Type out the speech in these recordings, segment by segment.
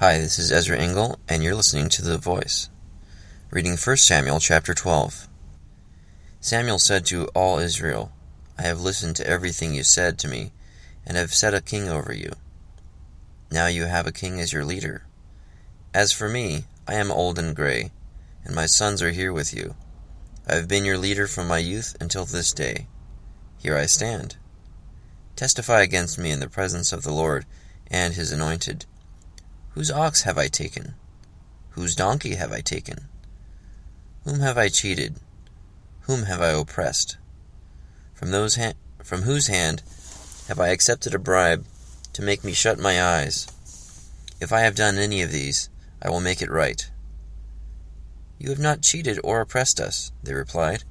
Hi, this is Ezra Engel, and you're listening to The Voice. Reading 1 Samuel chapter 12. Samuel said to all Israel, I have listened to everything you said to me, and have set a king over you. Now you have a king as your leader. As for me, I am old and gray, and my sons are here with you. I have been your leader from my youth until this day. Here I stand. Testify against me in the presence of the Lord and his anointed Whose ox have I taken? Whose donkey have I taken? Whom have I cheated? Whom have I oppressed? From, those ha- from whose hand have I accepted a bribe to make me shut my eyes? If I have done any of these, I will make it right. You have not cheated or oppressed us, they replied.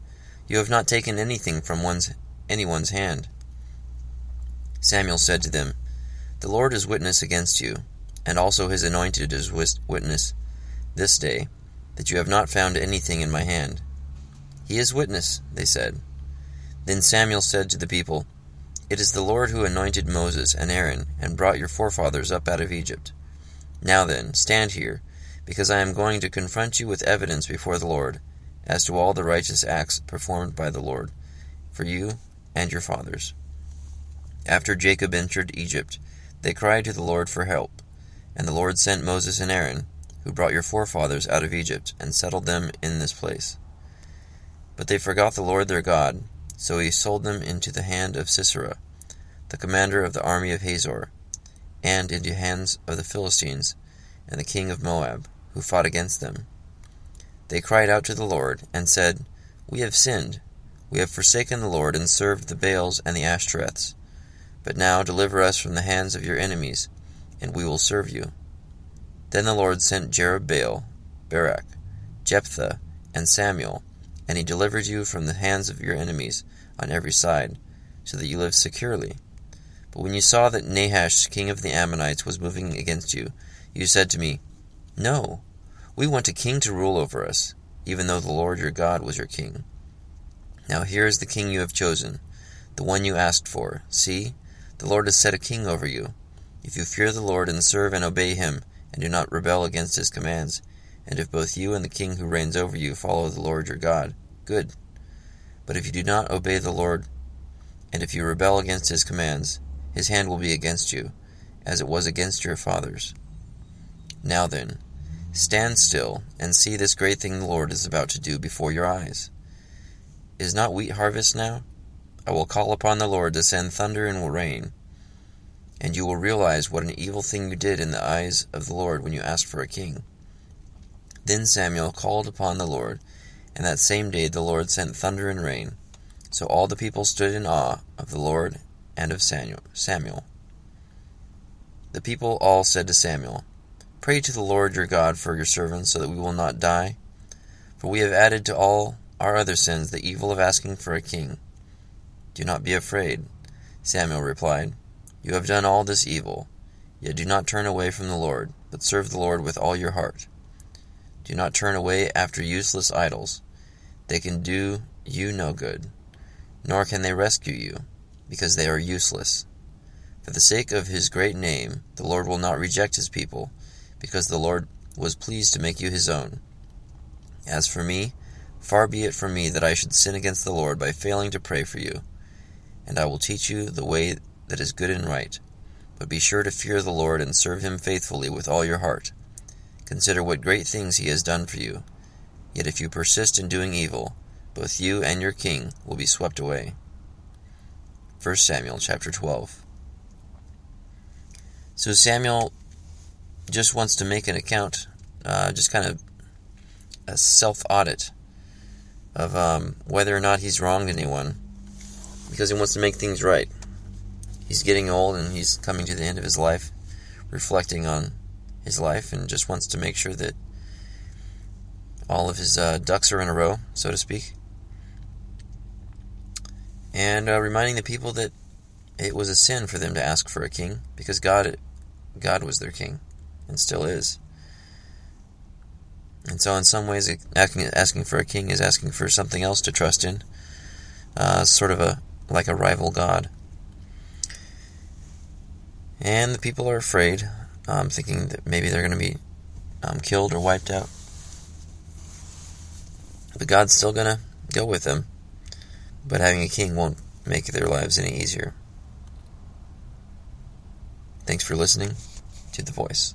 You have not taken anything from one's, anyone's hand. Samuel said to them, The Lord is witness against you and also his anointed is witness this day, that you have not found anything in my hand. He is witness, they said. Then Samuel said to the people, It is the Lord who anointed Moses and Aaron, and brought your forefathers up out of Egypt. Now then, stand here, because I am going to confront you with evidence before the Lord, as to all the righteous acts performed by the Lord, for you and your fathers. After Jacob entered Egypt, they cried to the Lord for help. And the Lord sent Moses and Aaron, who brought your forefathers out of Egypt, and settled them in this place. But they forgot the Lord their God, so he sold them into the hand of Sisera, the commander of the army of Hazor, and into hands of the Philistines and the king of Moab, who fought against them. They cried out to the Lord, and said, We have sinned. We have forsaken the Lord, and served the Baals and the Ashtoreths. But now deliver us from the hands of your enemies, and we will serve you. Then the Lord sent Jerubbaal, Barak, Jephthah, and Samuel, and he delivered you from the hands of your enemies on every side, so that you lived securely. But when you saw that Nahash, king of the Ammonites, was moving against you, you said to me, No, we want a king to rule over us, even though the Lord your God was your king. Now here is the king you have chosen, the one you asked for. See, the Lord has set a king over you if you fear the Lord and serve and obey him, and do not rebel against his commands, and if both you and the king who reigns over you follow the Lord your God, good. But if you do not obey the Lord, and if you rebel against his commands, his hand will be against you, as it was against your fathers. Now then, stand still, and see this great thing the Lord is about to do before your eyes. Is not wheat harvest now? I will call upon the Lord to send thunder and rain and you will realize what an evil thing you did in the eyes of the Lord when you asked for a king. Then Samuel called upon the Lord, and that same day the Lord sent thunder and rain. So all the people stood in awe of the Lord and of Samuel. The people all said to Samuel, Pray to the Lord your God for your servants, so that we will not die. For we have added to all our other sins the evil of asking for a king. Do not be afraid, Samuel replied. You have done all this evil. Yet do not turn away from the Lord, but serve the Lord with all your heart. Do not turn away after useless idols. They can do you no good, nor can they rescue you, because they are useless. For the sake of his great name, the Lord will not reject his people, because the Lord was pleased to make you his own. As for me, far be it from me that I should sin against the Lord by failing to pray for you, and I will teach you the way that is good and right. But be sure to fear the Lord and serve him faithfully with all your heart. Consider what great things he has done for you. Yet if you persist in doing evil, both you and your king will be swept away. 1 Samuel chapter 12. So Samuel just wants to make an account, uh, just kind of a self audit of um, whether or not he's wronged anyone, because he wants to make things right he's getting old and he's coming to the end of his life, reflecting on his life, and just wants to make sure that all of his uh, ducks are in a row, so to speak. And uh, reminding the people that it was a sin for them to ask for a king because God, God was their king, and still is. And so, in some ways, asking, asking for a king is asking for something else to trust in, uh, sort of a like a rival god. And the people are afraid um, thinking that maybe they're going to be um, killed or wiped out. But God's still going to go with them. But having a king won't make their lives any easier. Thanks for listening to The Voice.